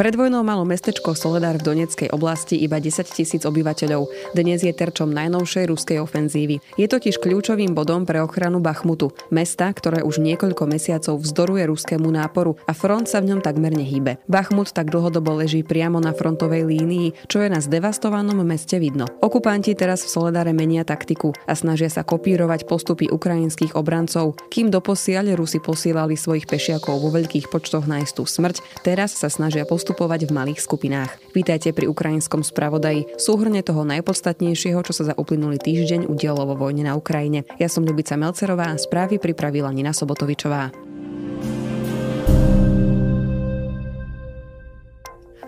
Pred vojnou malo mestečko Soledar v Donetskej oblasti iba 10 tisíc obyvateľov. Dnes je terčom najnovšej ruskej ofenzívy. Je totiž kľúčovým bodom pre ochranu Bachmutu, mesta, ktoré už niekoľko mesiacov vzdoruje ruskému náporu a front sa v ňom takmer nehýbe. Bachmut tak dlhodobo leží priamo na frontovej línii, čo je na zdevastovanom meste vidno. Okupanti teraz v Soledare menia taktiku a snažia sa kopírovať postupy ukrajinských obrancov. Kým doposiaľ Rusi posielali svojich pešiakov vo veľkých počtoch na istú smrť, teraz sa snažia postupovať postupovať v malých skupinách. Vítajte pri ukrajinskom spravodaji, súhrne toho najpodstatnejšieho, čo sa za uplynulý týždeň udialo vo vojne na Ukrajine. Ja som Ľubica Melcerová správy pripravila Nina Sobotovičová.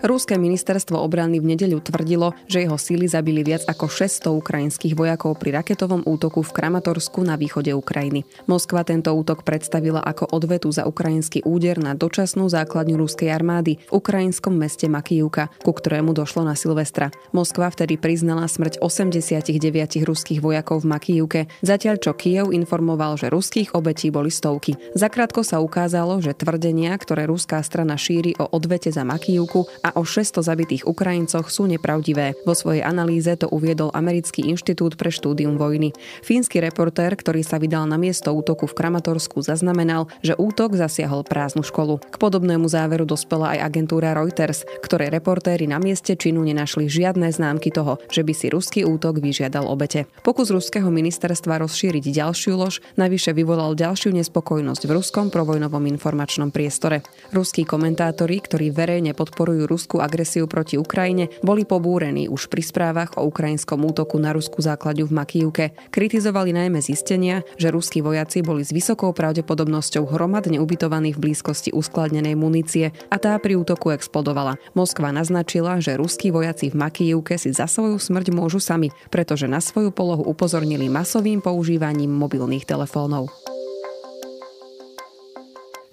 Ruské ministerstvo obrany v nedeľu tvrdilo, že jeho síly zabili viac ako 600 ukrajinských vojakov pri raketovom útoku v Kramatorsku na východe Ukrajiny. Moskva tento útok predstavila ako odvetu za ukrajinský úder na dočasnú základňu ruskej armády v ukrajinskom meste Makijúka, ku ktorému došlo na Silvestra. Moskva vtedy priznala smrť 89 ruských vojakov v Makijúke, zatiaľ čo Kiev informoval, že ruských obetí boli stovky. Zakrátko sa ukázalo, že tvrdenia, ktoré ruská strana šíri o odvete za Makijúku a o 600 zabitých Ukrajincoch sú nepravdivé. Vo svojej analýze to uviedol Americký inštitút pre štúdium vojny. Fínsky reportér, ktorý sa vydal na miesto útoku v Kramatorsku, zaznamenal, že útok zasiahol prázdnu školu. K podobnému záveru dospela aj agentúra Reuters, ktorej reportéri na mieste činu nenašli žiadne známky toho, že by si ruský útok vyžiadal obete. Pokus ruského ministerstva rozšíriť ďalšiu lož navyše vyvolal ďalšiu nespokojnosť v ruskom provojnovom informačnom priestore. Ruskí komentátori, ktorí verejne podporujú Rusko, ruskú agresiu proti Ukrajine, boli pobúrení už pri správach o ukrajinskom útoku na ruskú základňu v Makijúke. Kritizovali najmä zistenia, že ruskí vojaci boli s vysokou pravdepodobnosťou hromadne ubytovaní v blízkosti uskladnenej munície a tá pri útoku explodovala. Moskva naznačila, že ruskí vojaci v Makijúke si za svoju smrť môžu sami, pretože na svoju polohu upozornili masovým používaním mobilných telefónov.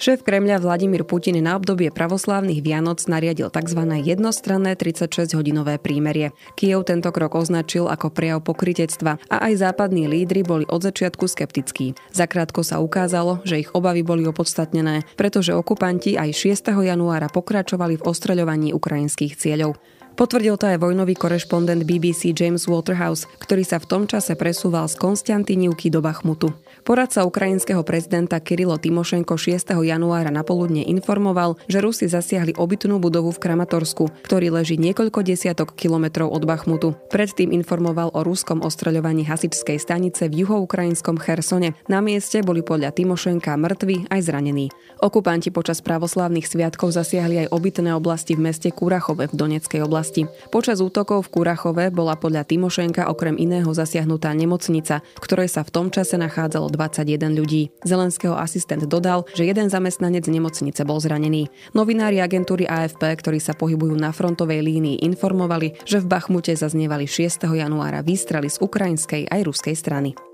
Šéf Kremľa Vladimír Putin na obdobie pravoslávnych Vianoc nariadil tzv. jednostranné 36-hodinové prímerie. Kiev tento krok označil ako prejav pokritectva a aj západní lídry boli od začiatku skeptickí. Zakrátko sa ukázalo, že ich obavy boli opodstatnené, pretože okupanti aj 6. januára pokračovali v ostreľovaní ukrajinských cieľov. Potvrdil to aj vojnový korešpondent BBC James Waterhouse, ktorý sa v tom čase presúval z Konstantinivky do Bachmutu. Poradca ukrajinského prezidenta Kirilo Timošenko 6. januára napoludne informoval, že Rusi zasiahli obytnú budovu v Kramatorsku, ktorý leží niekoľko desiatok kilometrov od Bachmutu. Predtým informoval o ruskom ostreľovaní hasičskej stanice v juhoukrajinskom Chersone. Na mieste boli podľa Timošenka mŕtvi aj zranení. Okupanti počas pravoslávnych sviatkov zasiahli aj obytné oblasti v meste Kurachove v Doneckej oblasti oblasti. Počas útokov v Kurachove bola podľa Timošenka okrem iného zasiahnutá nemocnica, v ktorej sa v tom čase nachádzalo 21 ľudí. Zelenského asistent dodal, že jeden zamestnanec nemocnice bol zranený. Novinári agentúry AFP, ktorí sa pohybujú na frontovej línii, informovali, že v Bachmute zaznievali 6. januára výstrely z ukrajinskej aj ruskej strany.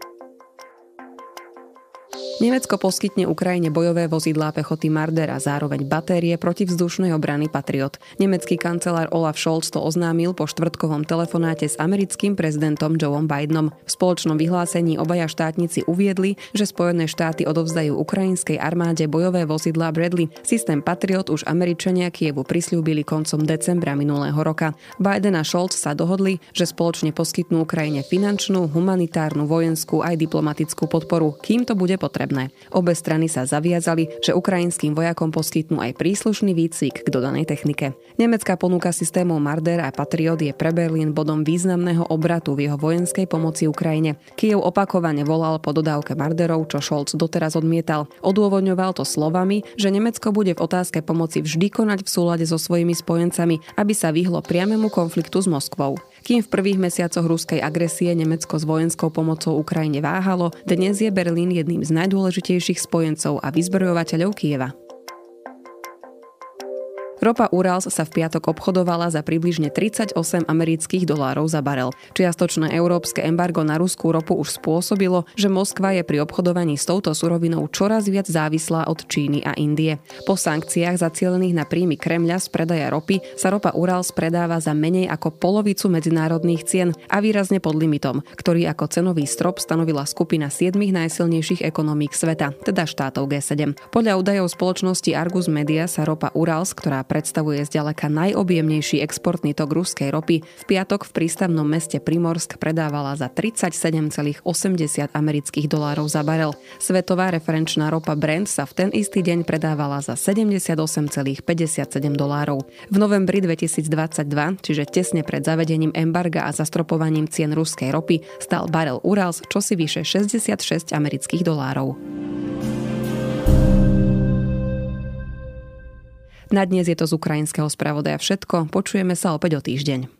Nemecko poskytne Ukrajine bojové vozidlá pechoty Marder a zároveň batérie protivzdušnej obrany Patriot. Nemecký kancelár Olaf Scholz to oznámil po štvrtkovom telefonáte s americkým prezidentom Joeom Bidenom. V spoločnom vyhlásení obaja štátnici uviedli, že Spojené štáty odovzdajú ukrajinskej armáde bojové vozidlá Bradley. Systém Patriot už Američania Kievu prislúbili koncom decembra minulého roka. Biden a Scholz sa dohodli, že spoločne poskytnú Ukrajine finančnú, humanitárnu, vojenskú aj diplomatickú podporu, kým to bude potrebné potrebné. Obe strany sa zaviazali, že ukrajinským vojakom poskytnú aj príslušný výcvik k dodanej technike. Nemecká ponuka systémov Marder a Patriot je pre Berlín bodom významného obratu v jeho vojenskej pomoci Ukrajine. Kiev opakovane volal po dodávke Marderov, čo Scholz doteraz odmietal. Odôvodňoval to slovami, že Nemecko bude v otázke pomoci vždy konať v súlade so svojimi spojencami, aby sa vyhlo priamemu konfliktu s Moskvou. Kým v prvých mesiacoch ruskej agresie Nemecko s vojenskou pomocou Ukrajine váhalo, dnes je Berlín jedným z najdôležitejších spojencov a vyzbrojovateľov Kieva. Ropa Urals sa v piatok obchodovala za približne 38 amerických dolárov za barel. Čiastočné európske embargo na ruskú ropu už spôsobilo, že Moskva je pri obchodovaní s touto surovinou čoraz viac závislá od Číny a Indie. Po sankciách zacielených na príjmy Kremľa z predaja ropy sa ropa Urals predáva za menej ako polovicu medzinárodných cien a výrazne pod limitom, ktorý ako cenový strop stanovila skupina siedmých najsilnejších ekonomík sveta, teda štátov G7. Podľa údajov spoločnosti Argus Media sa ropa Urals, ktorá predstavuje zďaleka najobjemnejší exportný tok ruskej ropy. V piatok v prístavnom meste Primorsk predávala za 37,80 amerických dolárov za barel. Svetová referenčná ropa Brent sa v ten istý deň predávala za 78,57 dolárov. V novembri 2022, čiže tesne pred zavedením embarga a zastropovaním cien ruskej ropy, stal barel Urals čosi vyše 66 amerických dolárov. Na dnes je to z ukrajinského spravodaja všetko. Počujeme sa opäť o týždeň.